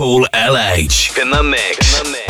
Paul LH in the mix. In the mix.